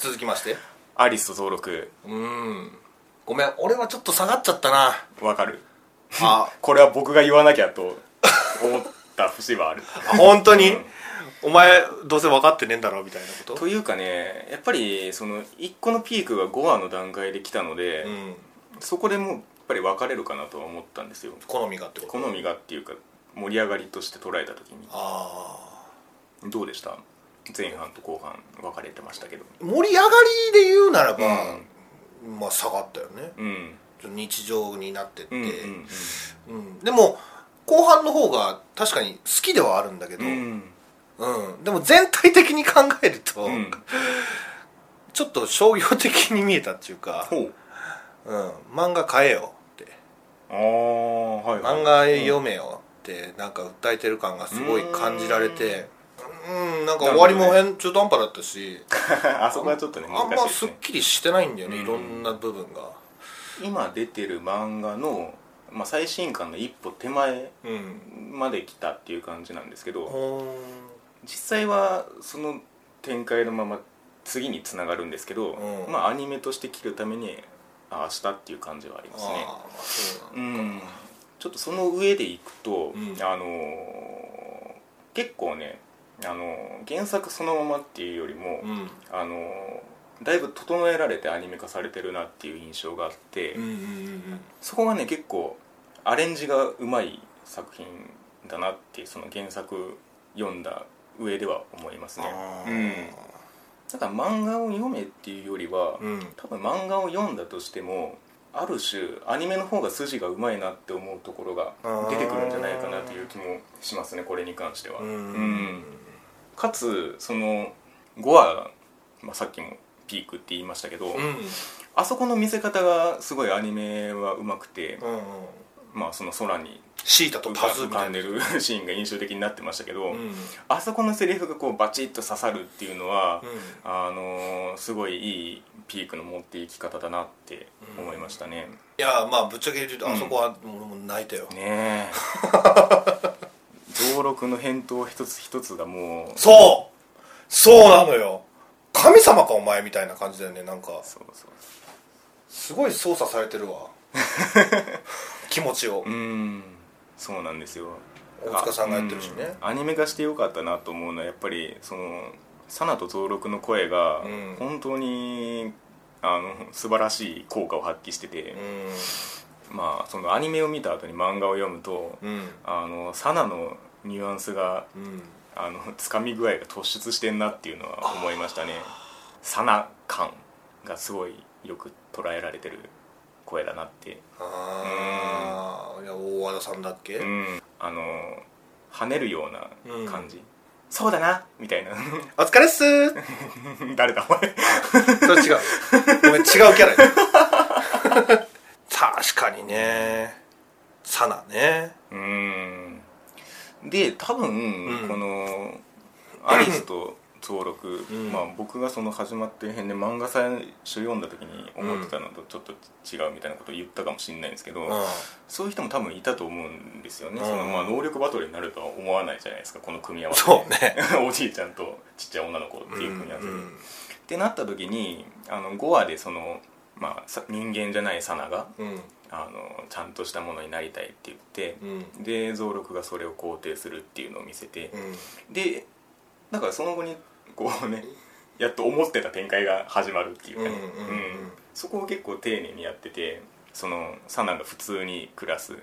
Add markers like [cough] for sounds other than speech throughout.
続きまして。アリスト登録。うん。ごめん。俺はちょっと下がっちゃったな。わかる。あ。[laughs] これは僕が言わなきゃと思った節はある。[laughs] 本当に、お前どうせ分かってねえんだろみたいなこと？というかねやっぱりその1個のピークが5話の段階で来たので、うん。そこでもうやっぱり分かれるかなとは思ったんですよ。好みがってこと？好みがっていうか盛り上がりとして捉えた時に。あどうでした？前半と後半分かれてましたけど。あ盛り上がりで言うならば、まあ下がったよね。うん。日常になってって、うんうんうん。でも後半の方が確かに好きではあるんだけど、ううん。んでも全体的に考えると、うん。ちょっと商業的に見えたっていうか、ほう。うん、漫画買えよって。ああはいはい。漫画読めよってなんか訴えてる感がすごい感じられてうんなんか終わりも変中途半端だったし。[laughs] あそこはちょっとねあんますすっきりしてないんだよね、うん。いろんな部分が。今出てる漫画の、まあ、最新刊の一歩手前うん。まで来たっていう感じなんですけどほ実際はその展開のまま次につながるんですけど、うん。まあアニメとして切るためにああしたっていう感じはありーますね。うん。ちょっとその上でいくと、うん。あのー結構ね、あのー原作そのままっていうよりも、うん。あのーだいぶ整えられてアニメ化されてるなっていう印象があって、うんうんうんそこがね結構アレンジがうまい作品だなってその原作読んだ上では思いますね。うん。だから漫画を読めっていうよりは、うん。多分漫画を読んだとしてもある種アニメの方が筋がうまいなって思うところが出てくるんじゃないかなという気もしますねこれに関しては、うん。うんかつその5話、まあ、さっきもピークって言いましたけど、うん。あそこの見せ方がすごいアニメはうまくて、うんうん。まあその空にシータと浮パズーみたいな。かんでるシーンが印象的になってましたけど、うん。あそこのセリフがこうバチッと刺さるっていうのは、うん。あのーすごいいいピークの持っていき方だなって思いましたね、いやまあぶっちゃけ言うとうんあそこは俺も泣いたよ、ねえ [laughs] 登録の返答一つ一つがもうそう。そうなのよ。神様かお前みたいな感じだよねなんか。そうそうすごい操作されてるわ。気持ちを。ううん。そうなんですよ。大塚さんがやってるしね。うん。アニメ化してよかったなと思うのはやっぱりそのサナと登録の声がうん。本当に、あの素晴らしい効果を発揮してて、まあそのアニメを見た後に漫画を読むと、うん。うんあのサナのニュアンスがうん。あのつかみ具合が突出してんなっていうのは思いましたね。サナ感がすごいよく捉えられてる声だなって。ああいや大和田さんだっけ、うん。あの跳ねるような感じ、そうだなみたいな。お疲れっす。ー [laughs] 誰だお前。[laughs] それ違う。ごめん違うキャラや。[laughs] 確かにね。サナね。うんで多分、うん。このアリスと登録、ん。まあ、僕がその始まってる辺で漫画最初読んだ時に思ってたのとちょっと違うみたいなことを言ったかもしれないんですけど、うん。そういう人も多分いたと思うんですよね、うん。そのまあ、能力バトルになるとは思わないじゃないですかこの組み合わせ。そうね。[laughs] おじいちゃんとちっちゃい女の子っていう組み合わせで、うんってなった時にあの5話でその、まあ、さ人間じゃないサナがうんあのちゃんとしたものになりたいって言って、うん。で増録がそれを肯定するっていうのを見せてう、ん。でだからその後にこうねやっと思ってた展開が始まるっていうかね、そこを結構丁寧にやっててそのサナが普通に暮らす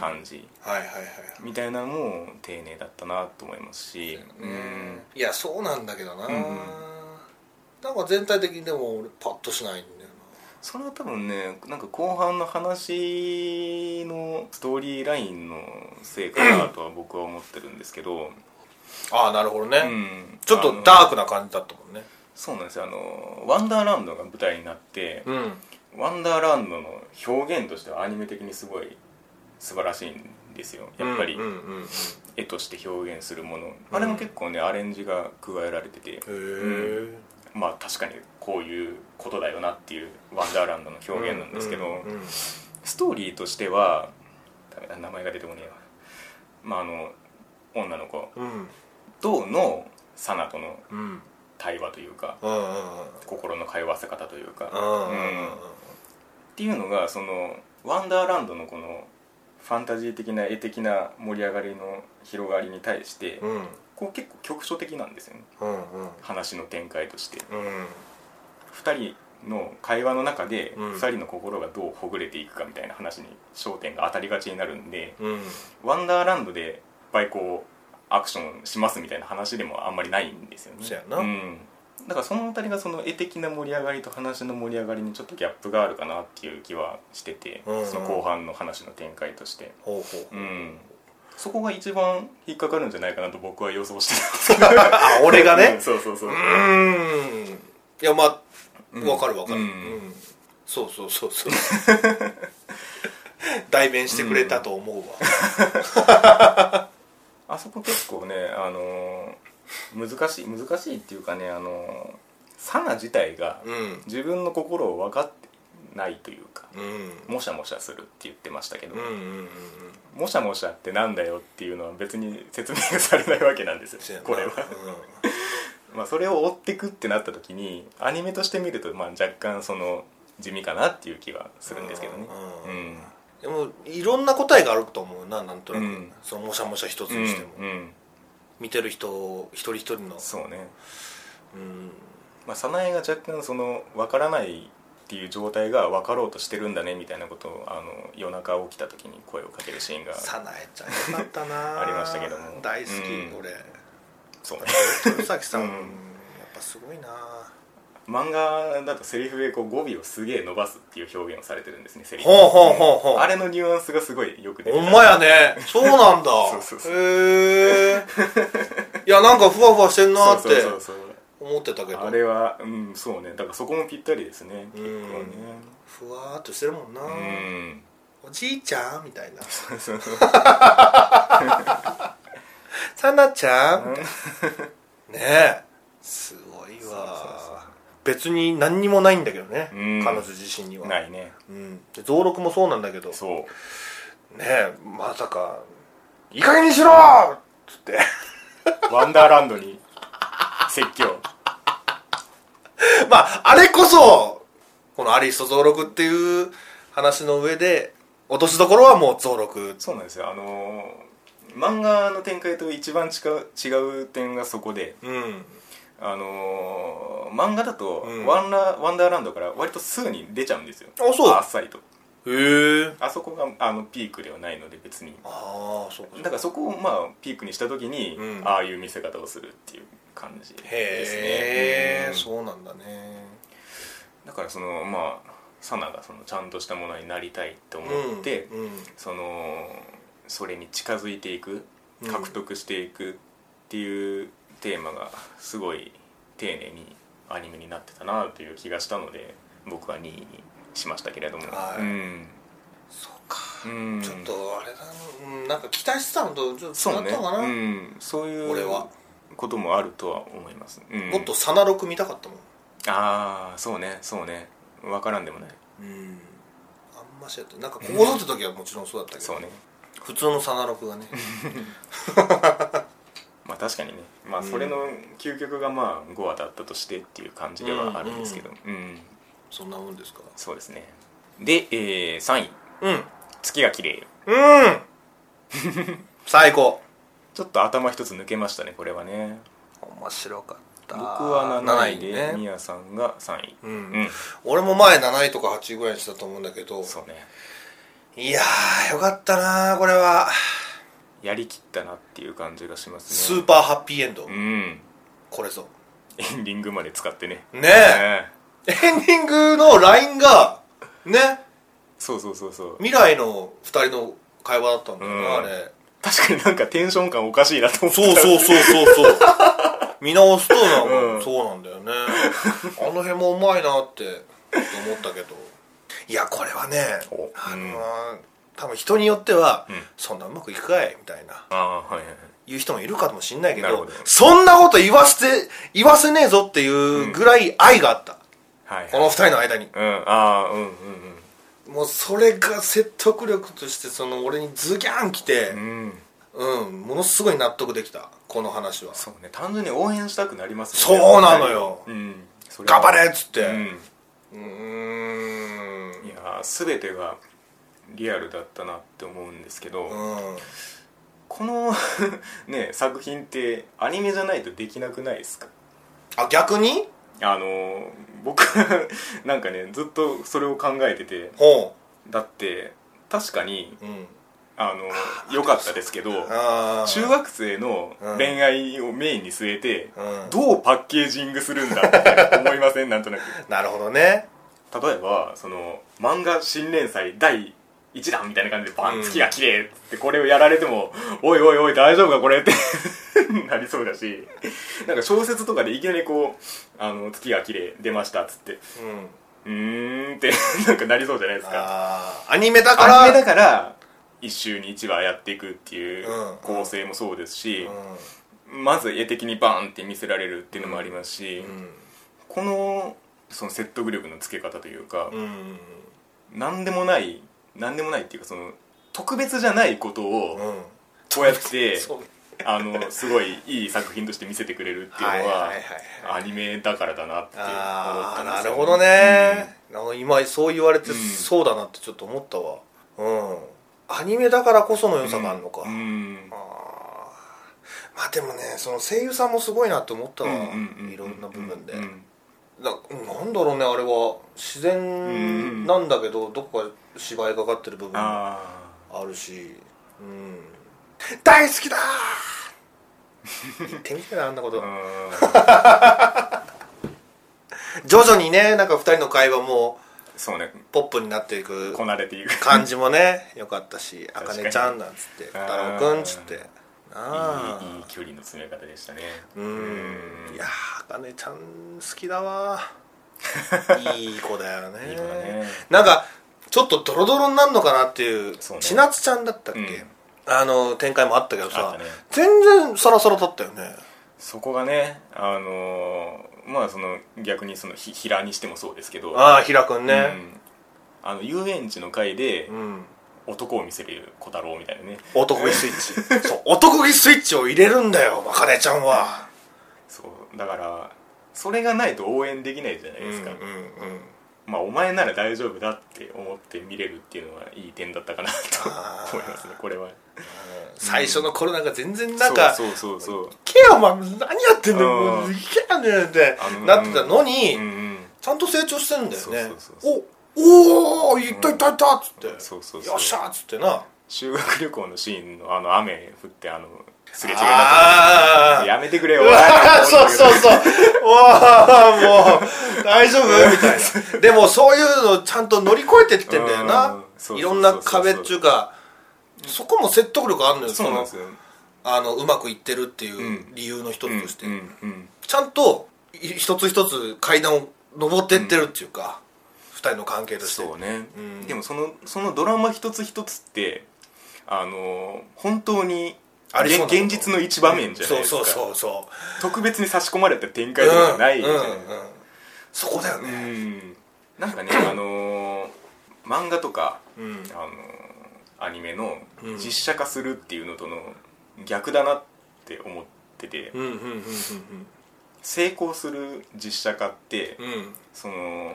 感じ、はいはいはいみたいなのも丁寧だったなと思いますし、うん。いやそうなんだけどな、うんうん。なんか全体的にでも俺パッとしないんそれは多分ねなんか後半の話のストーリーラインのせいかなとは僕は思ってるんですけど、なああなるほどね、うん。ちょっとダークな感じだったもんね。そうなんですよ。あのワンダーランドが舞台になって、うん。ワンダーランドの表現としてはアニメ的にすごい素晴らしいんですよ。やっぱりうんうんうんうん。絵として表現するもの、あれも結構ねアレンジが加えられてて、へえ、まあ確かにこういうことだよなっていうワンダーランドの表現なんですけど、うんうんストーリーとしてはダメだ名前が出てこねえわ。まああの女の子。うんとのサナとのうん。対話というかうんうんうん。心の通わせ方というか、うんうんうん。っていうのがそのワンダーランドのこのファンタジー的な絵的な盛り上がりの広がりに対して、うんこう結構局所的なんですよね。うんうん。話の展開として。うん。2人の会話の中でうん。2人の心がどうほぐれていくかみたいな話に焦点が当たりがちになるんでうん。ワンダーランドでいっぱいこうアクションしますみたいな話でもあんまりないんですよね。そうん。だからその辺りがその絵的な盛り上がりと話の盛り上がりにちょっとギャップがあるかなっていう気はしてて、うんうん。その後半の話の展開として。ほうほう。うんそこが一番引っかかるんじゃないかなと僕は予想してた [laughs] 俺がうんねそうそうそう。うーん。いやまあうん。わかるわかる、ううん。んそうそうそうそう。[laughs] 代弁してくれたと思うわ、[laughs] あそこ結構ねあのー難しい難しいっていうかねあのーサナ自体がうん。自分の心を分かってないというかうん。もしゃもしゃするって言ってましたけど、うんうんうんもしゃもしゃってなんだよっていうのは別に説明がされないわけなんですよこれは、[laughs] まあ、それを追ってくってなった時にアニメとして見るとまあ若干その地味かなっていう気はするんですけどね。ううんん。でもいろんな答えがあると思うななんとなく、うん。そのもしゃもしゃ一つうんにしても、うん見てる人一人一人の。そうね。うん。まあ早苗が若干その分からないっていう状態が分かろうとしてるんだねみたいなことをあの夜中起きた時に声をかけるシーンが早苗ちゃんよかったな。ありましたけども。大好き、うん。俺。そうね。豊崎さん、うん。やっぱすごいな。漫画だとセリフでこう語尾をすげえ伸ばすっていう表現をされてるんですねセリフ。ほうほうほうほう。あれのニュアンスがすごいよく出て。るほんまやね。そうなんだ。[laughs] そうそうそう。へえいやなんかふわふわしてんなーって。そうそうそうそう思ってたけど。あれはうんそうね。だからそこもぴったりですね。うん。結構ね。ふわーっとしてるもんな、うん。おじいちゃんみたいな。さな [laughs] ちゃんみたいな。ねえ。すごいわ。別に何にもないんだけどね、うん。彼女自身には。ないね。うん、で増録もそうなんだけど。ねそう。えまさか「いい加減にしろ!」っつって。[laughs] ワンダーランドに説教 [laughs] まああれこそこのアリスと増録っていう話の上で落としどころはもう増録。そうなんですよ。あのー漫画の展開と一番違う違う点がそこでうん。あのー漫画だとうん。ワンラ、ワンダーランドから割とすぐに出ちゃうんですよ。あそう。あっさりと。へえ。あそこがあのピークではないので別に。ああそうか。だからそこをまあピークにした時に、うん。ああいう見せ方をするっていう感じですね。へえ、うん。そうなんだね。だからそのまあサナがそのちゃんとしたものになりたいって思って、うんうん。そのそれに近づいていくうん。獲得していくっていうテーマがすごい丁寧にアニメになってたなという気がしたので僕は2位にしましたけれども、はい。うん。そうか。うん。ちょっとあれだな。うんか期待してたのとちょっとそうね違ったのかな、うん、そういう俺はこともあるとは思います、うん。もっとサナロク見たかったもん。ああそうね。そうね。分からんでもない。うん。あんましやった。なんかここぞって時はもちろんそうだったけど、そうね。普通のサナロクがね。[laughs] まあ確かにね。まあそれの究極がまあ5話だったとしてっていう感じではあるんですけど。うん、そんなもんですか。そうですね。で、えー、3位。うん。月が綺麗うん。[laughs] 最高ちょっと頭一つ抜けましたねこれはね。面白かった。僕は7位でね。みやさんが3位。うん。うん。俺も前7位とか8位ぐらいにしたと思うんだけど。そうね。いやーよかったなーこれは。やりきったなっていう感じがしますスねーパーハッピーエンド、うん。これぞ。エンディングまで使ってね。ねえ。エンディングの LINE がね。そうそうそうそう。未来の2人の会話だったんだよな、うん。あれ確かになんかテンション感おかしいなと思ってそうそうそうそうそう。見直すとなんか、うん。そうなんだよね。あの辺もうまいなって思ったけど。いやこれはねおあのうんー多分人によっては、うん。そんなうまくいくかいみたいな。ああはいはいはい。言う人もいるかもしんないけどそんなこと言わせて言わせねえぞっていうぐらい愛があった、はいこの二人の間に。うん。ああうんうんもうそれが説得力としてその俺にズギャン来て、うん。うんうんものすごい納得できた。この話は。そうね。単純に応援したくなりますそうなのよ。うん。頑張れっつって。うん。いやー全てがリアルだったなって思うんですけど、うん。この [laughs] ね作品ってアニメじゃないとできなくないですか？あ逆に？あのー僕 [laughs] なんかねずっとそれを考えててほだって確かにううん。あの良かったですけど [laughs] あー。中学生の恋愛をメインに据えて、うん。どうパッケージングするんだって思いません？なんとなく。[laughs] なるほどね。例えばその漫画新連載第1弾みたいな感じでバン、うん。月が綺麗ってこれをやられてもおいおいおい大丈夫かこれって [laughs] なりそうだし。なんか小説とかでいきなりこう「あの月が綺麗出ました」っつって。うん。んって [laughs] なんかなりそうじゃないですか。アニメだからアニメだから1週に1話やっていくっていううん。構成もそうですし、うまず絵的にバーンって見せられるっていうのもありますし、ん。このその説得力のつけ方というか、うんうん何でもない何でもないっていうかその特別じゃないことをうん。こうやって、[laughs] あのすごいいい作品として見せてくれるっていうのは,、アニメだからだなって思ったな。るほどね、なんか今そう言われてうん。そうだなってちょっと思ったわ。うん。アニメだからこその良さがあるのか、うん。うん。あー。まあでもねその声優さんもすごいなって思ったわ、いろんな部分で、うんななんだろうねあれは。自然なんだけど、どこか芝居がかってる部分もああるしうん。大好きだー！言ってみてなあんなこと、あ [laughs] 徐々にねなんか二人の会話もそうね。ポップになっていくこなれていく。感じもね [laughs] よかったし「あ確かねちゃん」なんつって「あー。太郎くん」っつって。あいいいい距離の詰め方でしたね。ーうん。いやーあかねちゃん好きだわ。[laughs] いい子だよね。いい子だね。なんかちょっとドロドロになるのかなっていうそうね。千夏ちゃんだったっけ、うん。あの展開もあったけどあさ、ね。全然サラサラだったよね。そこがねあのーまあその逆にそのひ平にしてもそうですけどああ平くんうねん。あの遊園地の回でうん、男を見せる小太郎みたいなね。男気スイッチ。[laughs] そう男気スイッチを入れるんだよあかねちゃんは。そうだからそれがないと応援できないじゃないですか、うんうんうんまあお前なら大丈夫だって思って見れるっていうのはいい点だったかなと思いますねこれは。最初の頃なんか全然なんかそうそうそうそう「けよお前何やってんだようん。もういけやねん」ってなってたのに、ちゃんと成長してるんだよね。おおーいったいったいったっつって、よっしゃーっつってな。修学旅行のシーンのあの雨降ってあのすれ違いになってやめてくれよ。うわーそうそうそう。[laughs] わあもう大丈夫？みたいな。でもそういうのちゃんと乗り越えてきてんだようん。ないろんな壁っちゅうかそこも説得力あるのよ。のそうなんですよ。あのうまくいってるっていううん。理由の一つとして、ちゃんとい一つ一つ階段を登ってってるっていうか、二人の関係として。そうね、うん。でもそのそのドラマ一つ一つってあの本当に現ありそうなこと現実の一場面じゃないですか、そうそうそうそ特別に差し込まれた展開うとかじゃないじゃうんない。うんうんそこだようねん。なんかねあのー漫画とか、うん。あのーアニメのうん。実写化するっていうのとの逆だなって思ってて、うんうんうん成功する実写化って、うんうん。その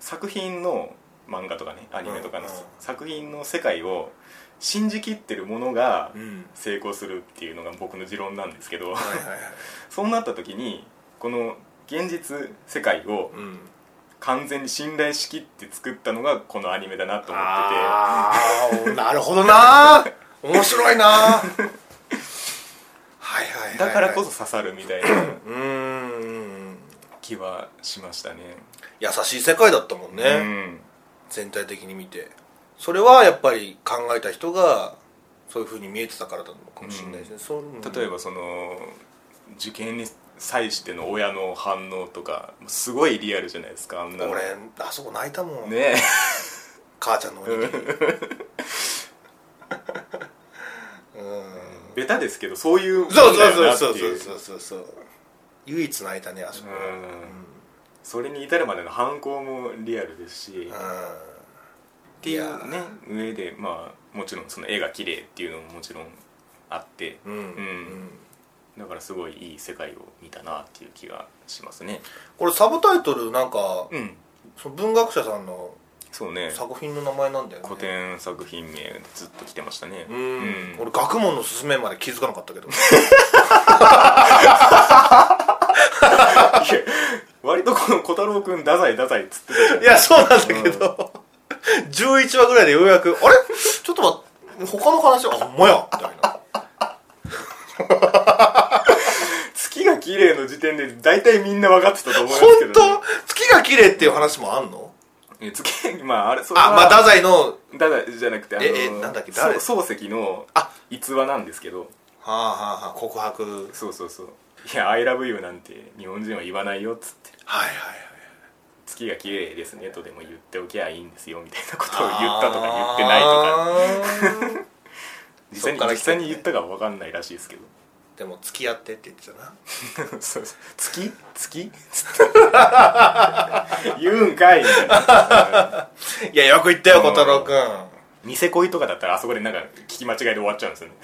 作品の漫画とかねアニメとかのうんうん。作品の世界を信じきってるものがうん。成功するっていうのが僕の持論なんですけど、[laughs] そうなった時にこの現実世界をうん完全に信頼しきって作ったのがこのアニメだなと思ってああなるほどな。[laughs] 面白いな。はいはいはいはい。てだからこそ刺さるみたいな気はしましたね。優しい世界だったもんね、うん。全体的に見てそれはやっぱり考えた人がそういうふうに見えてたからだのかもしれないですね、そう例えばその受験に際しての親の反応とかすごいリアルじゃないですかあんなの。俺あそこ泣いたもん、ね。母ちゃんのおにぎり。うん。ベタですけどそういうもんそうだそう。そうよなっていうそうそうそうそう。唯一泣いたねあそこ。うん。それに至るまでの反抗もリアルですし。うんっていうね。上でまあもちろんその絵が綺麗っていうのももちろんあって。うん、ん。だからすごいいい世界を見たなっていう気がしますね。これサブタイトルなんか、うん。その文学者さんのそうね。作品の名前なんだよね。古典作品名でずっと来てましたね。うん、うん。俺学問のすすめまで気づかなかったけど。[laughs] 割とこの小太郎くん太宰太宰っつっていやそうなんだけど、11話ぐらいでようやくあれ？ちょっと待って他の話はあほんまや。みたいな。月が綺麗の時点で大体みんな分かってたと思いますけ本ど、ね、当？月が綺麗っていう話もあんの？え月まああれそれは。あまあ太宰の太宰じゃなくてあのええなんだっけ誰？そう漱石のあ。逸話なんですけど。はあはあはあ告白。そうそうそう。いや「I love you」なんて日本人は言わないよっつって。はいはいはい月が綺麗ですねとでも言っておきゃいいんですよみたいなことを言ったとか言ってないとか。実際に実際に言ったかは分かんないらしいですけど。でも付き合ってって言ってたな。そうそう月？月？つって言うんかいみたいな。いやよく言ったよ小太郎くん。ニセ恋とかだったらあそこでなんか聞き間違いで終わっちゃうんですよね。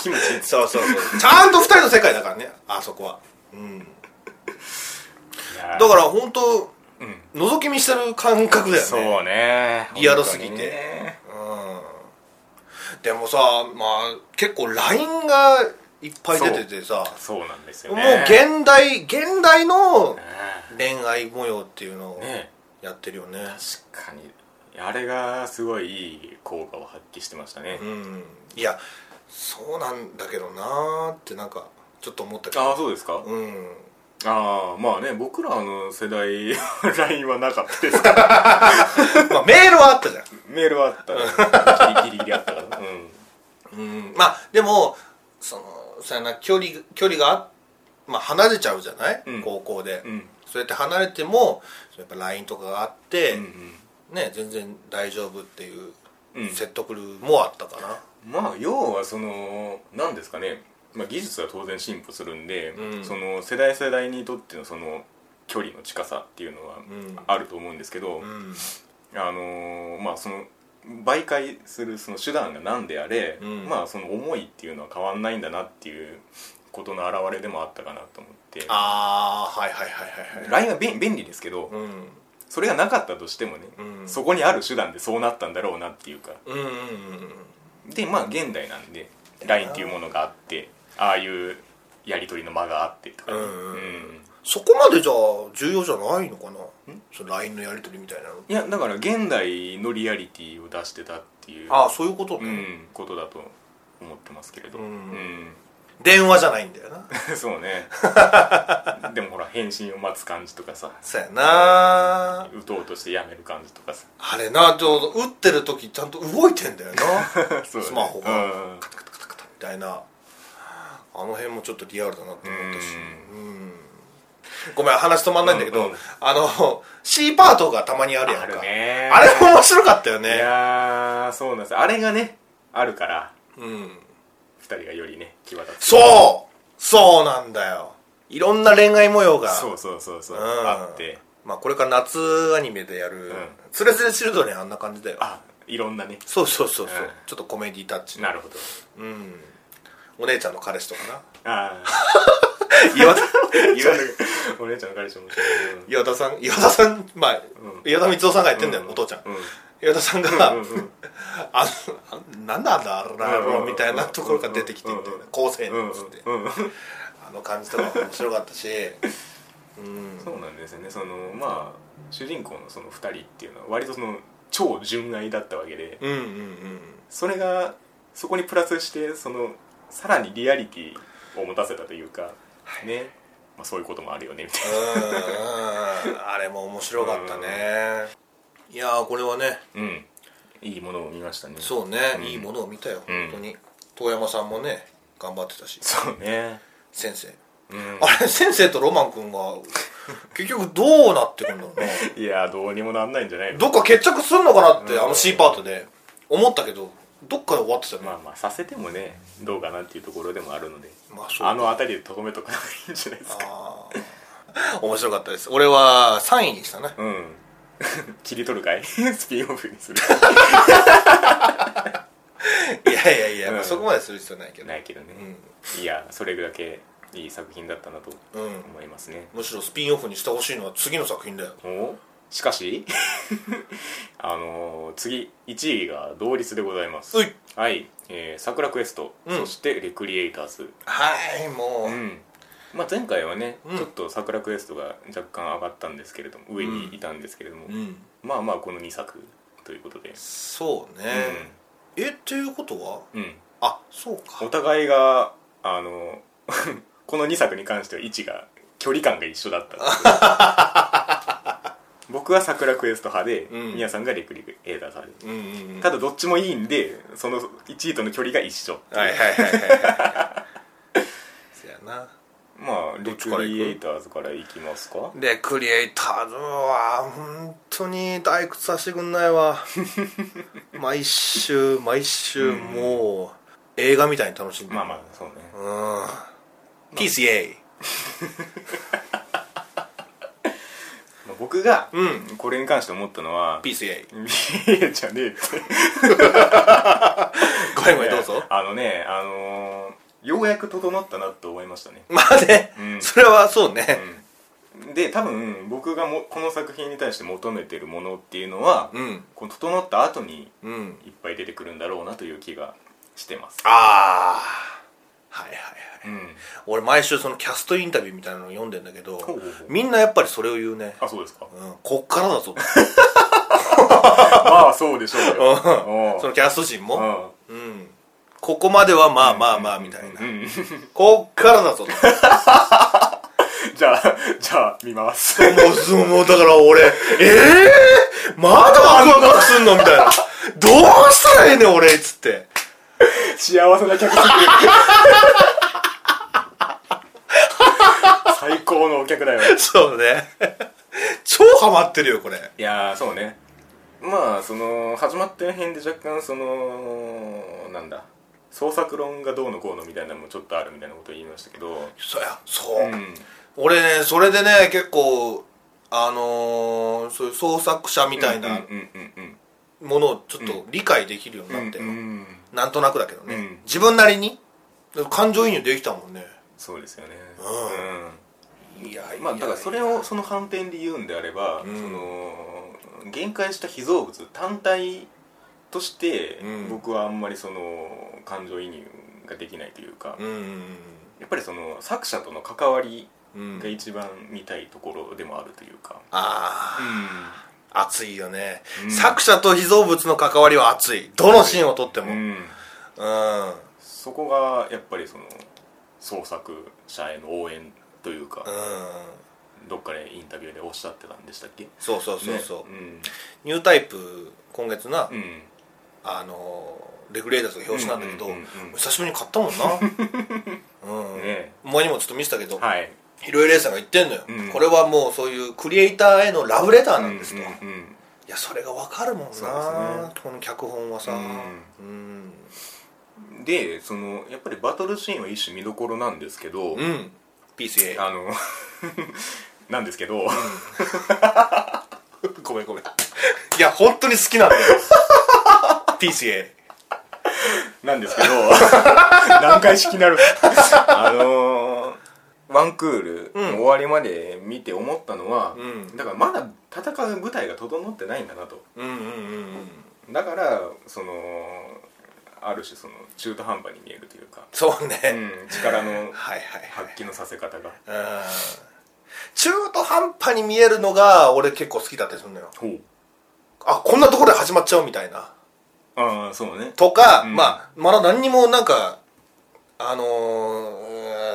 キムチそうそうそう。ちゃんと二人の世界だからねあそこは。うんだだから本当うん。覗き見してる感覚だよね。そうね。リアルすぎて。でもさまあ結構 LINE がいっぱい出ててさそうなんですよもうね現代現代のね。恋愛模様っていうのをね。やってるよね。確かに。あれがすごいいい効果を発揮してましたね、うん。いやそうなんだけどなーってなんかちょっと思ったけあど。あそうですか、うんああまあね僕らの世代 [laughs] LINE はなかったです。か [laughs] らまあメールはあったじゃん。メールはあったらギリギリギリあったからうん。うん。まあでもそのそうやな距離距離があまあ離れちゃうじゃない、うん。高校で、うん。そうやって離れてもやっぱ LINE とかがあって、うんね全然大丈夫っていううん。説得力もあったかな、まあ要はその何ですかね、まあ、技術は当然進歩するんで、うん。その世代世代にとってのその距離の近さっていうのはうん。あると思うんですけど、うん。あのーまあその媒介するその手段が何であれ、うん。まあその思いっていうのは変わんないんだなっていうことの表れでもあったかなと思って。ああはいはいはいはいはい。LINE は便便利ですけど、うん。それがなかったとしてもね、うん。そこにある手段でそうなったんだろうなっていうか。でまあ現代なんで LINE っていうものがあってああいうやり取りの間があってとかね、うんうん。そこまでじゃあ重要じゃないのかな？その LINE のやり取りみたいなの。いやだから現代のリアリティを出してたっていうああそういうことね、うん、ことだと思ってますけれど、うんうん。電話じゃないんだよな。[laughs] そうね。[laughs] でもほら返信を待つ感じとかさ。そうやな。打とうとしてやめる感じとかさ。あれなちょうど打ってる時ちゃんと動いてんだよな。[laughs] そうだね。スマホが。うん。カタカタカタカタみたいなあの辺もちょっとリアルだなって思ったし。うん。ごめん話止まんないんだけど、うんうん。あの C パートがたまにあるやんか。あれも面白かったよいねやーそうなんです。あれがねあるからうん二人がよりね際立つ。そう。そうなんだよ。いろんな恋愛模様がそうそうそうそう、うん。あって。まあこれから夏アニメでやる「つれづれチルドレン」あんな感じだよ。あいろんなね。そうそうそうそう、うん。ちょっとコメディタッチの。なるほど。うんお姉ちゃんの彼氏とかな。ああ [laughs] 岩田お姉ちゃんの彼氏も面白い。うん岩田さん岩田さんまあ、ん。岩田光雄さんがやってんだよ、うん。お父ちゃん、うん。岩田さんが、うんうんああなんなんだあれなうん。みたいなところから出てきてみたいな高青うん年っつって、うんうんあの感じとかも面白かったしうん。そうなんですよねそのまあ主人公のその2人っていうのは割とその超純愛だったわけで。うんうんうん。それがそこにプラスしてそのさらにリアリティを持たせたというかね、まあ、そういうこともあるよねみたいうんうんあれも面白かったね。いやーこれはね。なうん。いいものを見ましたね。そうね、うん。いいものを見たよ。うん。本当に。遠山さんもね頑張ってたし。そうね。先生。うん。あれ先生とロマン君が [laughs] 結局どうなってくんだろうな。いやどうにもなんないんじゃないの。どっか決着すんのかなって、うん。あの C パートで思ったけどどっかで終わってたよね、まあまあさせてもねどうかなっていうところでもあるので。まあそうあの辺りでとどめとかないいんじゃないですか。あー。面白かったです。俺は3位にしたね。うん。[laughs] 切り取るかい？[laughs] スピンオフにする。いやいやいや、うん。まあ、そこまでする必要ないけど。ないけどね、ういやそれだけいい作品だったなとん、うん、思いますね。むしろスピンオフにしてほしいのは次の作品だよ。お？しかし [laughs] あのー次1位が同率でございます。はい、えー、桜クエスト、うん。そしてレクリエイターズ。はいもう、うん。まあ、前回はね、うん。ちょっと桜クエストが若干上がったんですけれども上にいたんですけれども、うん。まあまあこの2作ということで、そうね、えっていうことは？うん。うん、あそうか。お互いがあの [laughs] この2作に関しては位置が距離感が一緒だった [laughs] 僕は桜クエスト派で、うん。宮さんがレクリエイターズ派でうんうんうん。ただどっちもいいんでその1位との距離が一緒はいはいはいはいはい。[laughs] そやな。まあレクリエイターズからいきますか？でクリエイターズは本当に退屈させてくんないわ。[laughs] 毎週毎週もう映画みたいに楽しんでる。まあまあそうね。うん。PCA まあ僕がうん。これに関して思ったのは PCA いやじゃねえ。ってごめんごめんどうぞ。あのねあのーようやく整ったなと思いましたね、まあね、うん。それはそうね。うん、で多分僕がもこの作品に対して求めてるものっていうのは、うん。この整った後にうん。いっぱい出てくるんだろうなという気がしてます。ああはいはいはい。うん。俺毎週そのキャストインタビューみたいなのを読んでんだけどみんなやっぱりそれを言うね。あそうですか？うん。こっからだぞ [laughs] まあそうでしょうよ。そのキャスト陣うもん。うん。ここまではまあまあまあみたいな。うんこっからだぞと。[laughs] じゃあじゃあ見ます。もうそうもうだから俺え [laughs] えー、まだワクワクすんの？みたいな。どうしたらええねん俺っつって幸せな客席最高のお客だよ。[laughs] そうね。超ハマってるよこれ。いやーそうね。まあその始まった辺で若干そのなんだ。創作論がどうのこうのみたいなのもちょっとあるみたいなことを言いましたけど。そうや。そう、うん。俺ねそれでね結構あのー、そういう創作者みたいなものをちょっと理解できるようになってよ、うんうんなんとなくだけどね、うん。自分なりに。感情移入できたもんね。そうですよね。いやいやうんまあだからそれをその反転で言うんであれば、うん。その限界した被造物単体としてうん。僕はあんまりその感情移入ができないというか、うんやっぱりその作者との関わりうん。が一番見たいところでもあるというか、あうあ、熱いよね、うん。作者と被造物の関わりは熱い。どのシーンを撮っても。うん、ん、そこがやっぱりその創作者への応援というか、うん。どっかでインタビューでおっしゃってたんでしたっけ？そうそうそうそう、ね。ニュータイプ今月な、あのレグレーターズが表紙なんだけど、久しぶりに買ったもんな。[laughs] うん、ね。前にもちょっと見せたけど、はいヒロイレイさんが言ってんのよ、うん。これはもうそういうクリエイターへのラブレターなんですと、いうんうんうん。やそれがわかるもんな、ね。この脚本はさ。ううん。でそのやっぱりバトルシーンは一種見どころなんですけど、うん、PCA あの [laughs] なんですけど、[laughs] ごめんごめん。いや本当に好きなんだよ。[laughs] PCA なんですけど。何回式になるあのーワンクール終わりまで見て思ったのは、うん。だからまだ戦う舞台が整ってないんだなと。うんうんうんうん。だからそのある種その中途半端に見えるというか、そうね、うん、力の [laughs] はいはいはい。発揮のさせ方が。うん。中途半端に見えるのが俺結構好きだったりするのよ。あこんなところで始まっちゃうみたいな。ああそうね。とか、うん。まあまだ何にもなんかあのー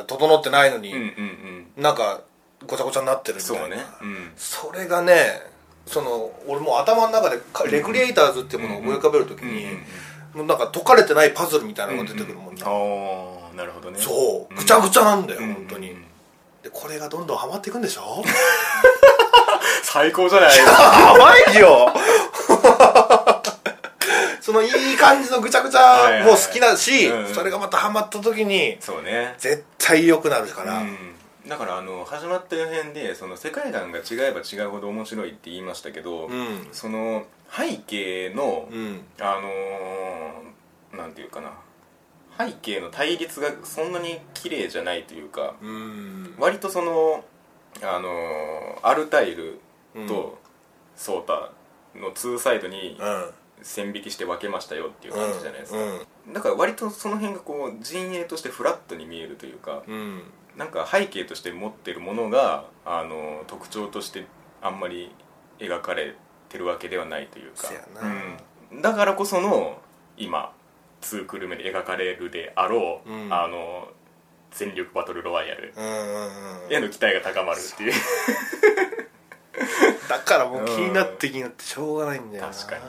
うん整ってないのに、うんうんうん。なんかごちゃごちゃになってるみたいな。そうね。うん。それがねその俺もう頭の中でかレクリエイターズっていうものを思い浮かべるときに、うんうんなんか解かれてないパズルみたいなのが出てくるもんな、ああなるほどね。そう。ぐちゃぐちゃなんだよ、うん本当に、うん。うんでこれがどんどんハマっていくんでしょ？[laughs] 最高じゃないやばいよそのいい感じのぐちゃぐちゃも好きだし、それがまたハマった時にそうね。絶対良くなるから、うん。だからあの始まった辺でその世界観が違えば違うほど面白いって言いましたけど、うん。その背景の、うん。あのーなんていうかな。背景の対立がそんなに綺麗じゃないというかうん。割とそのあのアルタイルとソータの2サイドにうん線引きして分けましたよっていう感じじゃないですか、うんだから割とその辺がこう陣営としてフラットに見えるというかうん。なんか背景として持ってるものがあの特徴としてあんまり描かれてるわけではないというか。うん、だからこその今2クール目で描かれるであろう、うん。あの全力バトルロワイヤルへの期待が高まるっていう [laughs] だからもう気になって気になってしょうがないんだよな。確かに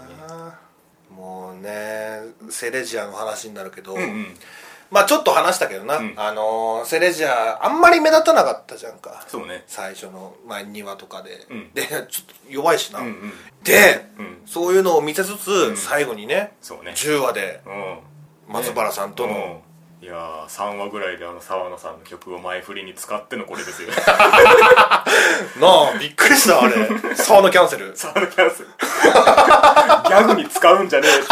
もうねセレジアの話になるけど、うんうん。まあちょっと話したけどな、うん。あのーセレジアあんまり目立たなかったじゃんか。そうね。最初の、まあ、2話とかで、うん。でちょっと弱いしな、うんうん。で、うん。そういうのを見せつつ、ん。最後にねそうね。10話でうん。松原さんとの、うんいやー3話ぐらいであの沢野さんの曲を前振りに使ってのこれですよ。[laughs] なあびっくりしたあれ。沢のキャンセル。[laughs] 沢野キャンセル。ギャグに使うんじゃねえって。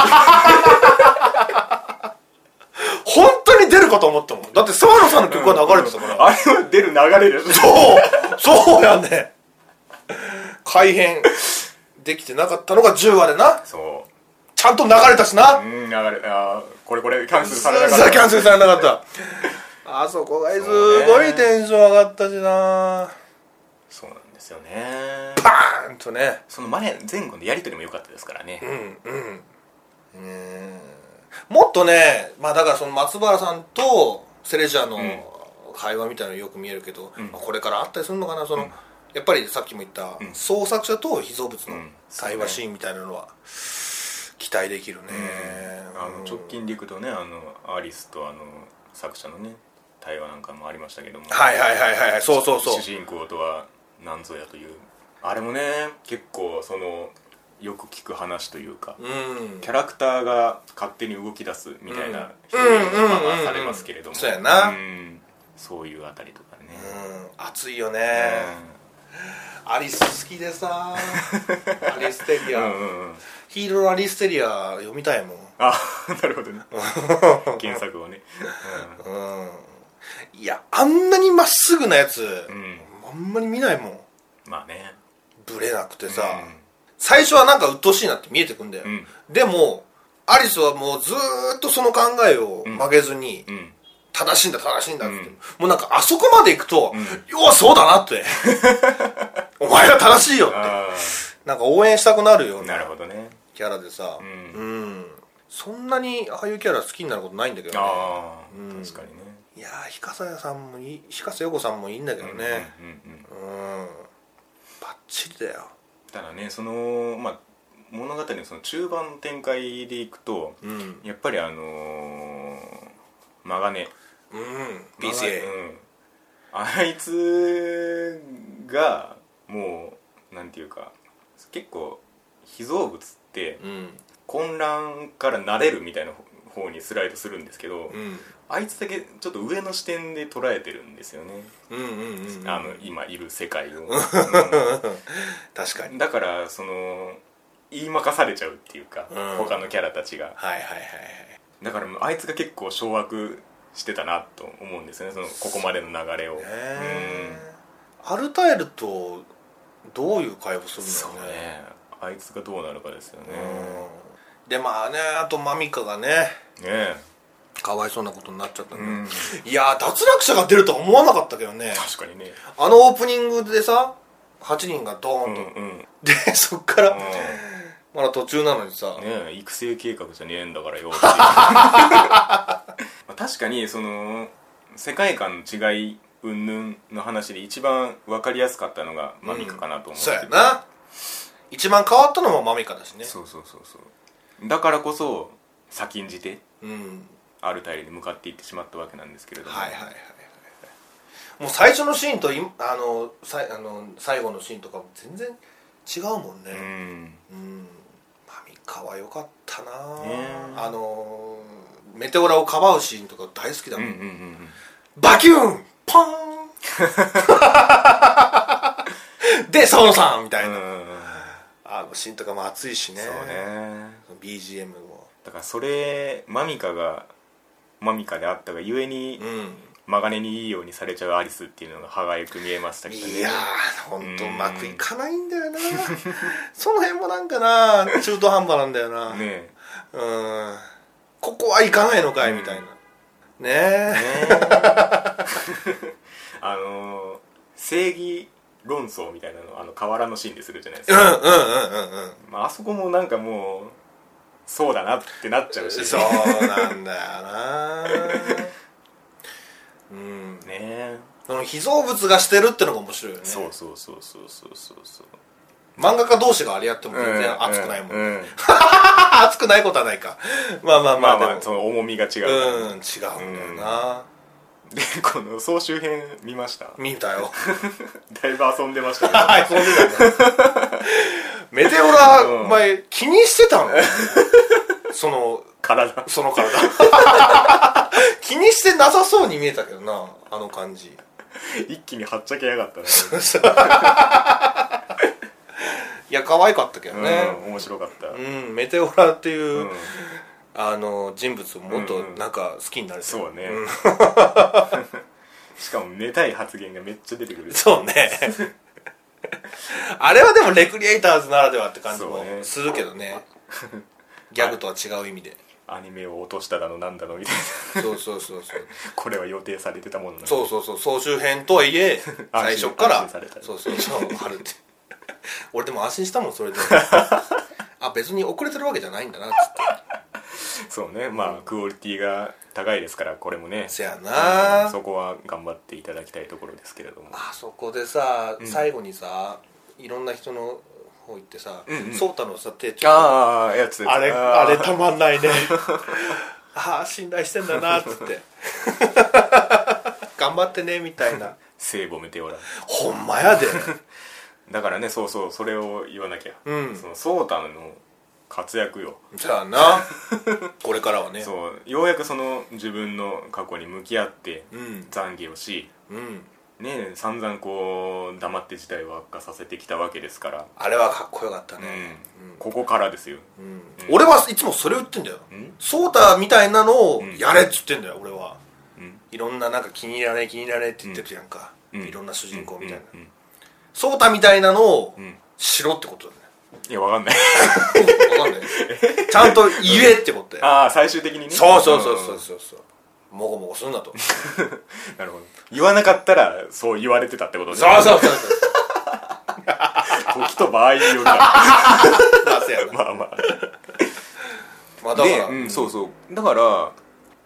本当に出るかと思ったもん。だって沢野さんの曲が流れてたから、あれは出る流れでそう。そうやね。改変できてなかったのが10話でな。そちゃんと流れたしな、ううん流れあーこれこれキャンセルさされなかった。キャンセルされなかった。あそこがすごいテンション上がったしな。そうなんですよね。バーンとね。その前前後のやり取りも良かったですからね。うんうん。うんもっとねまあだからその松原さんとセレジャーのうん。会話みたいなのよく見えるけど、うん。まあこれからあったりするのかな？その、やっぱりさっきも言った、うん。創作者と被造物のうん。対話シーンみたいなのは期待できるね、あの直近でいくとねあのアリスとあの作者のね対話なんかもありましたけども。はいはいはいはいはい。そうそうそう。主人公とは何ぞやという。あれもね結構そのよく聞く話というか、うん。キャラクターが勝手に動き出すみたいなうん。表現がうんまあまあされますけれども。そうやな。うん。そういうあたりとかね、うん。熱いよね、アリス好きでさ。[laughs] アリステリア、うんうんうんヒーローアリステリア読みたいもん。あ [laughs] なるほどね。[laughs] 原作をね。うん。いやあんなにまっすぐなやつ、うん、あんまり見ないもん。まあね。ブレなくてさ、うん。最初はなんか鬱陶しいなって見えてくんだよ、うん。でもアリスはもうずーっとその考えを曲げずに、うん。正しいんだ正しいんだって、うん。もうなんかあそこまで行くと、ん。要はそうだなって。[laughs] お前が正しいよって。あなんか応援したくなるようあなるなほどねキャラでさううん。ん、そんなにああいうキャラ好きになることないんだけどね。ああ、うん。確かにね。いやー日笠谷さんもいい日笠陽子さんもいいんだけどね。うんうんうんうん。バッチリだよ。ただねそのまあ物語のその中盤の展開でいくとうん。やっぱりあのー、マガネ。うん。PCA うん。あいつがもうなんていうか結構被造物うん。混乱から慣れるみたいな方にスライドするんですけど、うん。あいつだけちょっと上の視点で捉えてるんですよね、うんうんうんあの今いる世界を、[laughs] 確かに。うんだからその言いまかされちゃうっていうか、うん。他のキャラたちが。はいはいはいはい。だからあいつが結構掌握してたなと思うんですよねそのここまでの流れを、ねえアルタイルとどういう会話するんだろうねねあいつがどうなるかですよね、うん。でまあねあとマミカがねねかわいそうなことになっちゃったんだえ、うん、いやー脱落者が出るとは思わなかったけどね。確かにね。あのオープニングでさ8人がドーンと、うんうんねでそっからまだ途中なのにさ、え育成計画じゃねえんだからよ [laughs] 確かにその世界観の違い云々の話で一番分かりやすかったのがマミカかなと思ってそうやな一番変わったのもマミカだしね。そうそうそうそう。だからこそ先んじてうん。あるタイルに向かっていってしまったわけなんですけれども。はいはいはいはいもう最初のシーンといあのさいあの最後のシーンとかも全然違うもんね。うん。うん。マミカは良かったな、ね。あのメテオラをかばうシーンとか大好きだもん、うんうんうんうん。バキューン!ポーン! [laughs] で沢野さんみたいな、うんあのシーンとかも熱いしね。そうね。BGM も。だからそれマミカがマミカであったがゆえに、うん。マガネにいいようにされちゃうアリスっていうのが歯がゆく見えましたけどね。いやーほんとううんまくいかないんだよな。その辺もなんかな中途半端なんだよな、ねうん。ここはいかないのかいみたいな、ねええ。ねえ。[laughs] あのー正義論争みたいなのあの河原のシーンでするじゃないですか、うんうんうんうんうん。まあ、あそこもなんかもうそうだなってなっちゃうし。そうなんだよな。うん。[laughs] ねえ。その被造物がしてるってのが面白いよね。そうそうそうそうそうそうそう。漫画家同士があれやっても全然熱くないもん、うんうん [laughs] 熱くないことはないか。まあまあままああでもまあその重みが違ううん違うんだよな、で [laughs] この総集編見ました？見たよ。[laughs] だいぶ遊んでましたけどはいそう出たねメテオラ、うん。お前気にしてたの？[laughs] その体。その体。気にしてなさそうに見えたけどなあの感じ。一気にはっちゃけやがったね。いや可愛かったけどね。うん面白かった、うん、メテオラっていう、うんあの人物をもっとなんか好きになれてそうね、ん。しかもめたい発言がめっちゃ出てくる。そうね。あれはでもレクリエイターズならではって感じもするけどね。[laughs] ギャグとは違う意味で。アニメを落としただのなんだのみたいな。そうそうそうそう。これは予定されてたものなのそうそうそう総集編とはいえ最初から安心された。そうそうそう春って。[laughs] 俺でも安心したもんそれで。[laughs] あ別に遅れてるわけじゃないんだなっつってそうね。まあクオリティが高いですからこれもね。せやな、そこは頑張っていただきたいところですけれども。あそこでさ、うん。最後にさいろんな人の方行ってさうんうん。颯太、のさ手ちょっとああやつあれー。あれたまんないね。[laughs] ああ信頼してんだなっつって。頑張ってねみたいな。聖母メテオラほんまやで。[laughs] だからねそうそうそれを言わなきゃ、うん。そのソータの活躍よ。じゃあな。[laughs] これからはね。そう。ようやくその自分の過去に向き合ってうん。懺悔をしうん。ね散々こう黙って事態を悪化させてきたわけですから、あれはかっこよかったうん。ねここからですよ。うん、俺はいつもそれを言ってんだよ。ん？ソータみたいなのをうん。やれっつってんだよ俺は。うん。いろんななんか気に入らない気に入らないって言ってるやんか、うん。いろんな主人公みたいな、うん。ソータみたいなのをうんうん。しろってことだねいやわかんない。わかんないちゃんと言えってことだよああ最終的にね。そうそうそうそんうそうそう。もごもごすんなと。[laughs] なるほど。言わなかったらそう言われてたってことね。そうそうそうそう。時と場合によるな。まあせやな。まあまあ。まあだから、で、うん、そうそう。だから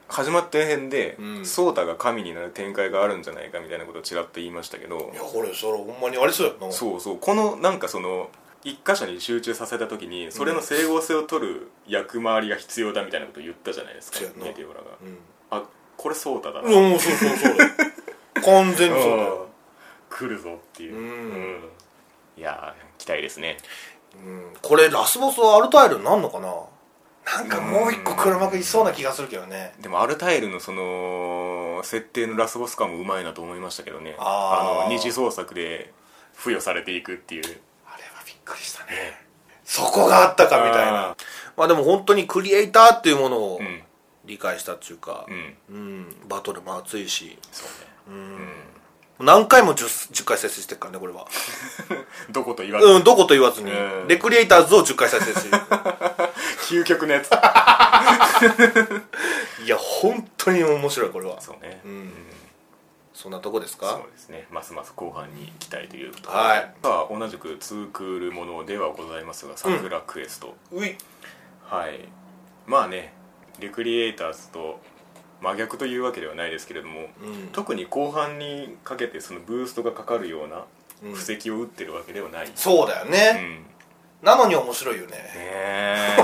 始まった辺で、うんソータが神になる展開があるんじゃないかみたいなことをちらっと言いましたけどいやこれそれほんまにありそうやなそうそうこのなん。かその一箇所に集中させた時にそれの整合性を取る役回りが必要だみたいなことを言ったじゃないですかメテオラが。うん。あこれソータだな、うんそうそうそう。完全にそうだよ、来るぞっていう、うん。いやー期待ですね。うん、これラスボスはアルタイルになんのかな？なんかもう一個黒幕いそうな気がするけどね。でもアルタイルのその設定のラスボス感もうまいなと思いましたけどね。あー。の二次創作で付与されていくっていうくりしたね。そこがあったかみたいな。あまあでも本当にクリエイターっていうものをうん。理解したっていうかうん。うん、バトルも熱いし。そうね。何回も 10, 10回再生してるからねこれは。どこと言わず、うんどこと言わずに、うん。レクリエイターズを10回再生し。て [laughs] る究極のやつ。[laughs] いや本当に面白いこれは。そうね、うんそんなとこですか？そうですね。ますます後半に期待ということで。はい。さあ同じくツークールものではございますが桜クエスト、うい。はい。まあねレクリエイターズと真逆というわけではないですけれども、うん。特に後半にかけてそのブーストがかかるようなうん。布石を打ってるわけではない、そうだようん。ね、なのに面白いよね。ねえ。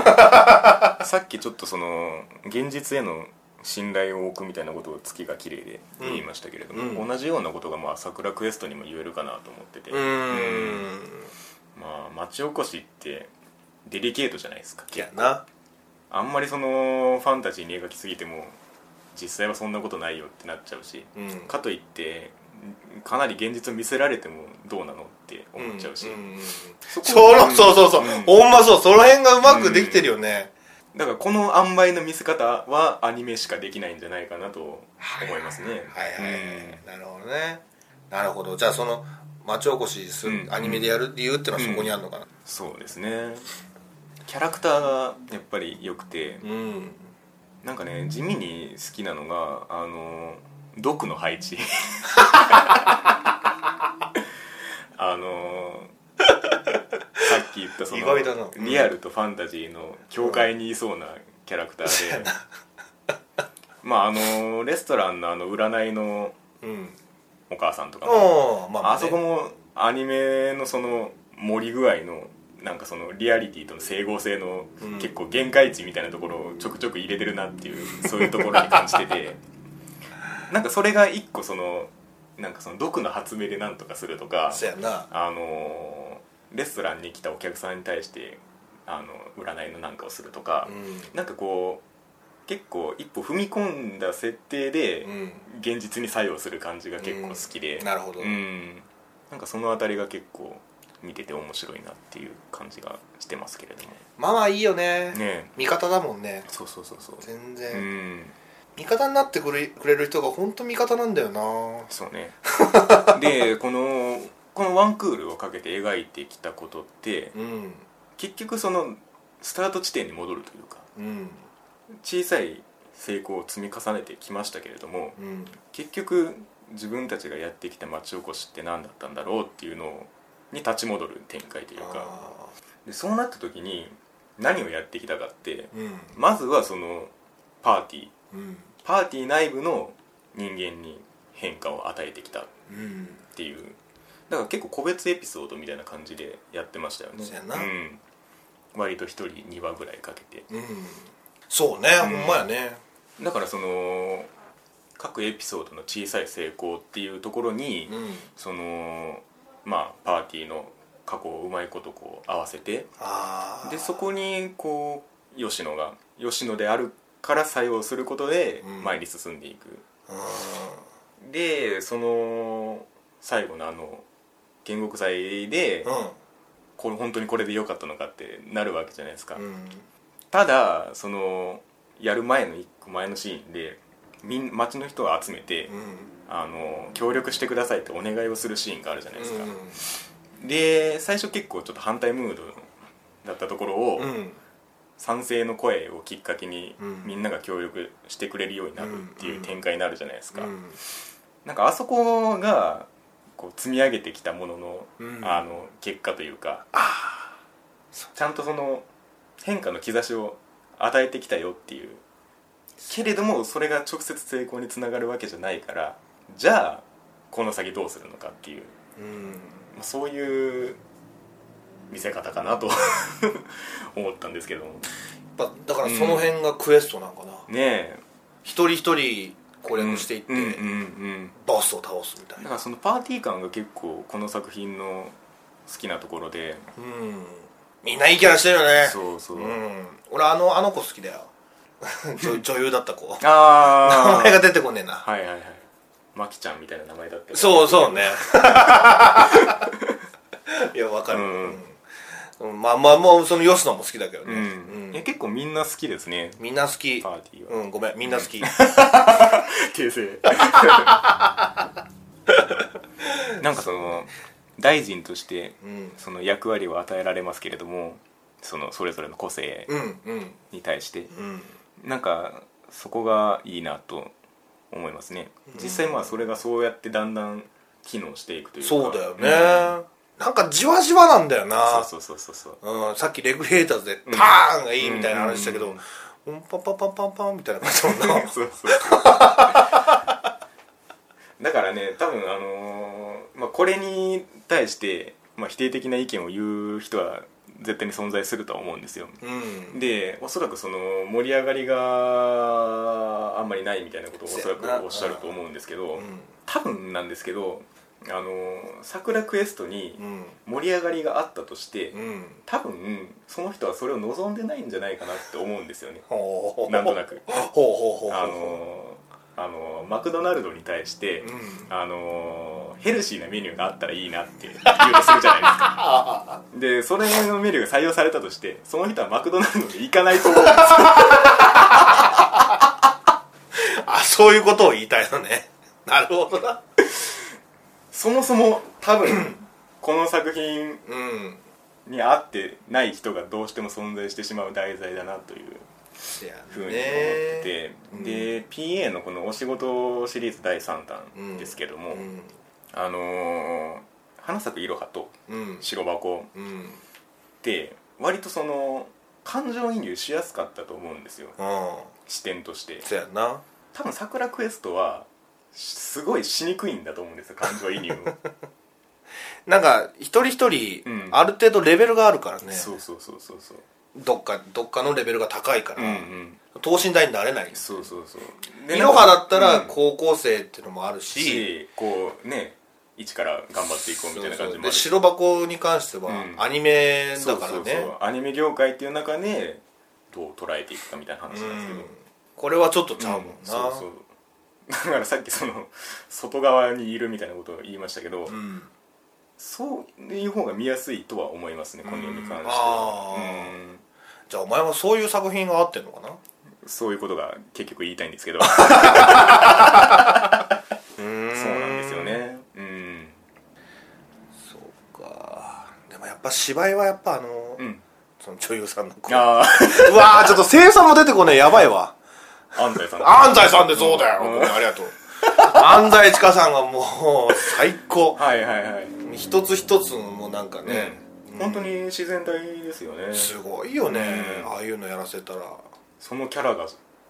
[laughs] さっきちょっとその現実への信頼を置くみたいなことを月が綺麗で言いましたけれども、うん。同じようなことがまあ桜クエストにも言えるかなと思ってて、うーん。まあ町おこしってデリケートじゃないですかいやな。あんまりそのファンタジーに描きすぎても実際はそんなことないよってなっちゃうし、うん。かといってかなり現実を見せられてもどうなのって思っちゃうし、んんんそこそのそうそうそう、うん。ほんまそう。その辺がうまくできてるよね、だからこの塩梅の見せ方はアニメしかできないんじゃないかなと思いますね。はいはいはい、なるほどね。なるほど。じゃあその町おこしする、うん。アニメでやる理由っていうのはそこにあるのかな？そうですね。キャラクターがやっぱり良くてうん、なんかね地味に好きなのがあの毒の配置。[laughs] あのき言ったそのリアルとファンタジーの境界にいそうなキャラクターで、まああのレストランのあの占いのうんお母さんとかもああまあ、まあそこもアニメのその盛り具合のなんかそのリアリティとの整合性のうん。結構限界値みたいなところをちょくちょく入れてるなっていうそういうところに感じてて [laughs] なんかそれが一個そのなんかその毒の発明でなんとかするとかそうやな。あのレストランに来たお客さんに対してあの占いのなんかをするとかうなんかこう結構一歩踏み込んだ設定でん、現実に作用する感じが結構好きで、うん。なるほど。うん。なんかそのあたりが結構見てて面白いなっていう感じがしてますけれども。まあまあいいよね。ね。味方だもんね。そうそうそうそう。全う然、ん。味方になってくれくれる人が本当味方なんだよな。そうね。[laughs] でこのこのワンクールをかけて描いてきたことってうん結局そのスタート地点に戻るというかうん小さい成功を積み重ねてきましたけれどもうん結局自分たちがやってきた町おこしって何だったんだろうっていうのに立ち戻る展開というかあでそうなった時に何をやってきたかってまずはそのパーティー。うん。パーティー内部の人間に変化を与えてきたっうんていうだから結構個別エピソードみたいな感じでやってましたよね。そうやな。うん、割と1人2話ぐらいかけて。うん。そうね、うん。ほんまやね。だからその各エピソードの小さい成功っていうところに、うん。そのまあパーティーの過去をうまいことこう合わせてああでそこにこう吉野が吉野であるから作用することでうん。前に進んでいく、うでその最後のあの建国祭で、んこれ本当にこれで良かったのかってなるわけじゃないですか、うん。ただそのやる前の一個前のシーンでみん町の人を集めて、うん。あの協力してくださいってお願いをするシーンがあるじゃないですか、うで最初結構ちょっと反対ムードだったところを、んうん。賛成の声をきっかけに、うん。みんなが協力してくれるようになるっていう展開になるじゃないですか、うん。なんかあそこがこう積み上げてきたものの,、うん。あの結果というかちゃんとその変化の兆しを与えてきたよっていう。けれどもそれが直接成功につながるわけじゃないからじゃあこの先どうするのかっていう。うん。まあそういう見せ方かなと [laughs] 思ったんですけども。やっぱだからその辺がクエストなんかな、ねえ。一人一人攻略していって、ボスを倒すみたいな。だからそのパーティー感が結構この作品の好きなところで。うん。みんないいキャラしてるよね。そうそう、うん。俺あのあの子好きだよ。[laughs] 女女優だった子。[laughs] 名ああ前が出てこねえな。はいはいはい。マキちゃんみたいな名前だったよそうそうね。[laughs] いやわかる、うんうん。まあまあもうその吉野も好きだけどね、うん、うんいや結構みんな好きですね。みんな好き。パーティーは、うんごめんみんな好き、訂正。[laughs] なんかその大臣としてうん。その役割を与えられますけれどもそのそれぞれの個性うんうん。に対してうん。なんかそこがいいなと思いますね。実際まあそれがそうやってだんだん機能していくというか。そうだよね、うんなんかじわじわなんだよな。そうそうそうそうう。ん、さっきレグレーターズでパーンがいいみたいな話したけど、うんうんパンパンパンパンパンみたいな感じだもんな [laughs] そうそう。だからね多分あのーまあ、これに対して、まあ、否定的な意見を言う人は絶対に存在するとは思うんですよ。うん。でおそらくその盛り上がりがあんまりないみたいなことをおそらくおっしゃると思うんですけど、うん。多分なんですけどあのー桜クエストにうん。盛り上がりがあったとして、うん。多分その人はそれを望んでないんじゃないかなって思うんですよね。なんとなく。あのあのマクドナルドに対して、うん。あのヘルシーなメニューがあったらいいなって言うとするじゃないですか。[laughs] でそれのメニューが採用されたとしてその人はマクドナルドに行かないと思うんですよ。[laughs] あそういうことを言いたいのね。なるほどなそもそも多分この作品うん。に合ってない人がどうしても存在してしまう題材だなというふうに思ってて、うん。で PA のこの「お仕事」シリーズ第3弾ですけども、うん。あのー花咲くいろはとうん。白箱うん。って割とその感情移入しやすかったと思うんですよ。うん視点として。せやな。多分桜クエストはすごいしにくいんだと思うんですよ感情移入を。[laughs] なんか一人一人うん。ある程度レベルがあるからね。そうそうそうそうそう。どっかどっかのレベルが高いかうんうらん。等身大になれない。そうそうそう。いろはだったらうん。高校生っていうのもあるししこうね一から頑張っていこうみたいな感じもある白箱に関してはうん。アニメだからそうそうねそう。アニメ業界っていう中でどう捉えていくかみたいな話なんですけど、うん。これはちょっとちゃうもんな。そうそうだからさっきその外側にいるみたいなことを言いましたけど、うん。そういう方が見やすいとは思いますねこのに関してあはー。うん。じゃあお前はそういう作品が合ってんのかな？そういうことが結局言いたいんですけど。[laughs] そうなんですよね。うん。そうか。でもやっぱ芝居はやっぱあの、うん。その女優さんの声。あうわーちょっと声優も出てこねえ。やばいわ。あ安西さん。安西さんでそうだよ、うん。ありがとう。安西千佳さんがもう最高。はいはいはい、一つ一つもなんかね、うん、本当に自然体ですよね。すごいよね、うん。ああいうのやらせたら。そのキャラが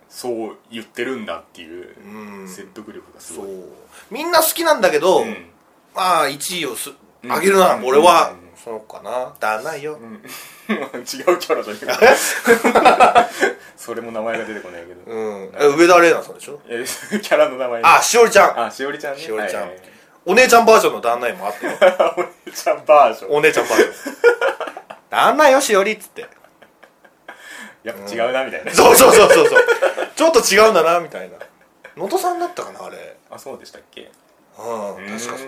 そう言ってるんだっていううん。説得力がすごい、みんな好きなんだけど、うん。まあ1位をすうんあげるなら俺は、うんそうかな。だないよ、うん。[laughs] 違うキャラじゃねえか。それも名前が出てこないけど、うん。え上田玲奈さんでしょ？えキャラの名前あしおりちゃん。あしおりちゃんね。しおりちゃん。はいはいお姉ちゃんバージョンの旦那にもあってよはいお姉ちゃんバージョン。お姉ちゃんバージョン。旦那よしおりっつって。やっぱ違うなみたいな、そうそうそうそうそう。ちょっと違うんだなみたいな。能登さんだったかなあれ。あそうでしたっけ？うんん確かそう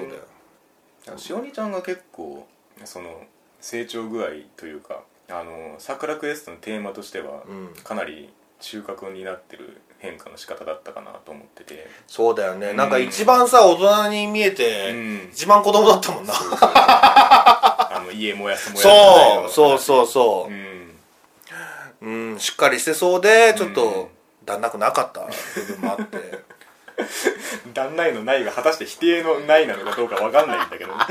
だよ。しおりちゃんが結構その成長具合というかあの桜クエストのテーマとしては、うん。かなり中核になってる変化の仕方だったかなと思ってて。そうだよね、うん。なんか一番さ大人に見えて、うん。一番子供だったもんな。あの家燃やす燃やすそうそうそうそう。うん。うん、しっかりしてそうでちょっうん。とだんなくなかった部分もあって旦那へのないが果たして否定のないなのかどうかわかんないんだけどまあ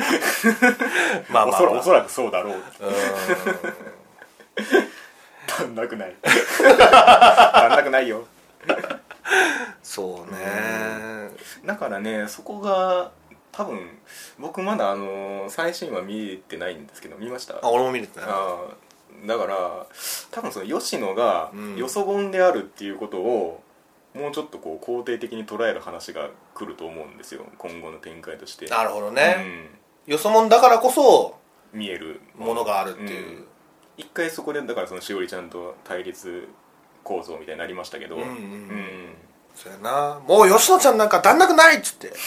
まあ、まあ、おそらおそらくそうだろう。うん。[laughs] 旦那くない。旦那くないよ。そうね。だからねそこが多分僕まだあの最新話見てないんですけど見ました？あ俺も見れてない。だから多分その吉野がうん。よそ本であるっていうことをもうちょっとこう肯定的に捉える話が来ると思うんですよ。今後の展開として。なるほどね、よそもんだからこそうん、見えるものがあるっていう、ん。一回そこでだからそのしおりちゃんと対立構造みたいになりましたけど。うんうんうん。そうやな。もう吉野ちゃんなんかだんなくないっつって。[laughs]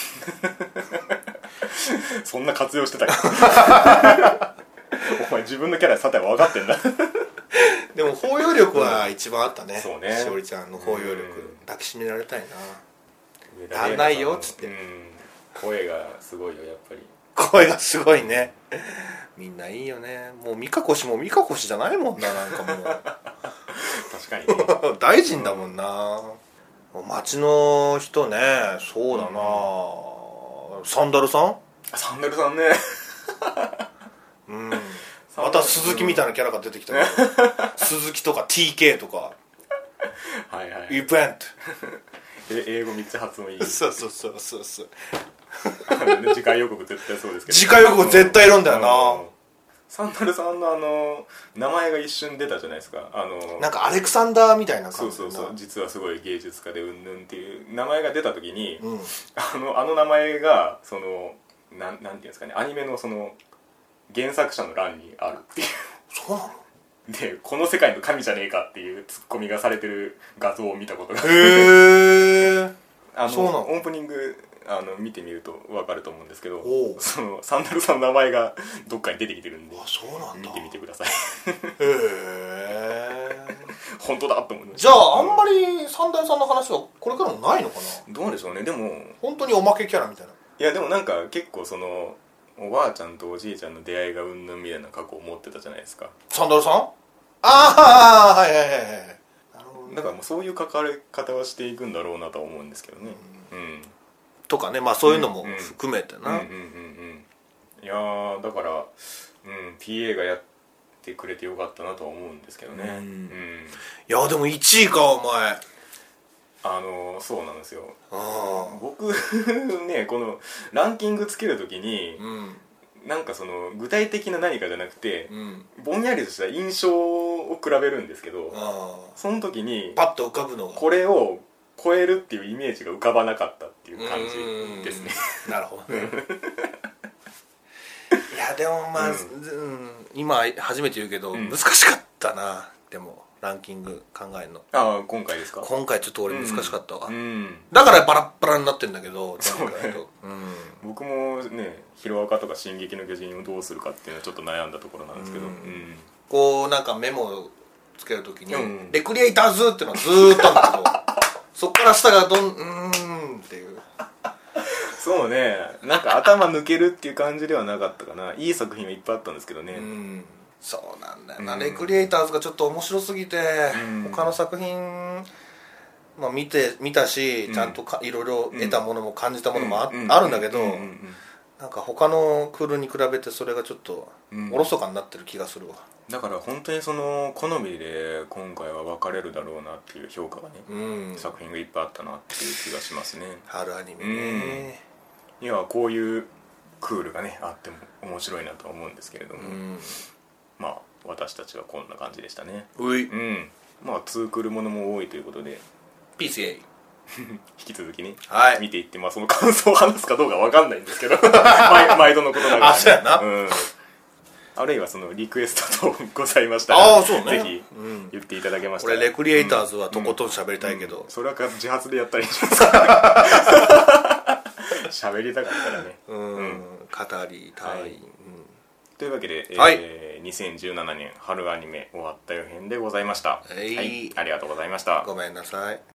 そんな活用してたよ [laughs] [laughs] お前自分のキャラさては分かってんだ。[laughs] でも包容力は一番あったね。そうね。しおりちゃんの包容力。うん。抱きしめられたいな。足んないよっつって。うん声がすごいよやっぱり。声がすごいね。みんないいよね。もう美香子氏も美香子氏じゃないもんななんかも確かに。ね [laughs] う大臣だもんな。町の人ね。そうだな、サンダルさん？サンダルさんねうん。また鈴木みたいなキャラが出てきたけど。鈴木とか TK とか。[laughs] はいはい。イベン [laughs] え英語めっちゃ発音いい。トそうそうそうそうそう。[laughs] 次回予告絶対そうですけど。次回予告絶対いるんだよな。うん。サンダルさんのあの名前が一瞬出たじゃないですか。あのなんかアレクサンダーみたいなそう感じだなそうそう。実はすごい芸術家でうんぬんっていう名前が出た時に、うん。あのあの名前がそのなんなんていうんですかね。アニメのその原作者の欄にあるっていう。そうなの？でこの世界の神じゃねえかっていうツッコミがされてる画像を見たことがへえ [laughs] あのそうなの？オープニングあの見てみると分かると思うんですけどおう。そのサンダルさんの名前が [laughs] どっかに出てきてるんであそうなんだ。見てみてください。へえ [laughs] 本当だと思いましじゃああんまりサンダルさんの話はこれからもないのかな？どうでしょうね。でも本当におまけキャラみたいな。いやでもなんか結構そのおばあちゃんとおじいちゃんの出会いがうんぬんみたいな過去を持ってたじゃないですか。サンダルさん？ああはいはいはいはい。なるほどね。だからもうそういう関わり方はしていくんだろうなとは思うんですけどね。うん。とかねまあそういうのも含めてな、うんうんうんうん。いやーだから、うん、PA がやってくれてよかったなとは思うんですけどね。うん。うん。いやでも1位かお前あのーそうなんですよ。あ僕ねこのランキングつけるときにあうん。なんかその具体的な何かじゃなくてうん。ぼんやりとした印象を比べるんですけどあその時にあパッと浮かぶのが。これを超えるっていうイメージが浮かばなかったっていう感じですね。うん。なるほどね。[laughs] いやでもまあ、ううん。今初めて言うけど、うん。難しかったなでもランキング考えるの。ああ今回ですか？今回ちょっと俺難しかったわ、うん。だからバラッバラになってんだけどそうねうん。僕もね「ヒロアカ」とか「進撃の巨人」をどうするかっていうのはちょっと悩んだところなんですけど。ううん。んこうなんかメモをつけるときに、うん。レクリエイターズっていうのはずーっとあるんだけどそっから下がどんうーんっていう。そうね。なんか頭抜けるっていう感じではなかったかな。いい作品はいっぱいあったんですけどね。うんそうなんだよな、うん。レクリエイターズがちょっと面白すぎて、うん。他の作品、まあ、見て見たし、うん。ちゃんとかいろいろ得たものも感じたものもあ,、うん。あるんだけど、ううんなんか他のクールに比べてそれがちょっとうん。おろそかになってる気がするわ。だから本当にその好みで今回は分かれるだろうなっていう評価がね、うん。作品がいっぱいあったなっていう気がしますね。春アニメね。いやこういうクールがねあっても面白いなとは思うんですけれども、うんまあ私たちはこんな感じでしたね。うい。うん。まあツークールものも多いということで。PCA [laughs] 引き続きね、はい。見ていって、まあ、その感想を話すかどうかわかんないんですけど。[laughs] 毎毎度のことながら、あそうやな。うん、あるいはそのリクエスト等ございましたああそうね。ぜひうん。言っていただけましたら。俺レクリエイターズはとことん喋りたいけど、それは自発でやったらいいんじゃないです。か [laughs] 喋りたかったらね。うん。うん。語りたい、はいうんというわけで、えーはい。2017年春アニメ終わったよ編でございました、はい。ありがとうございました。ごめんなさい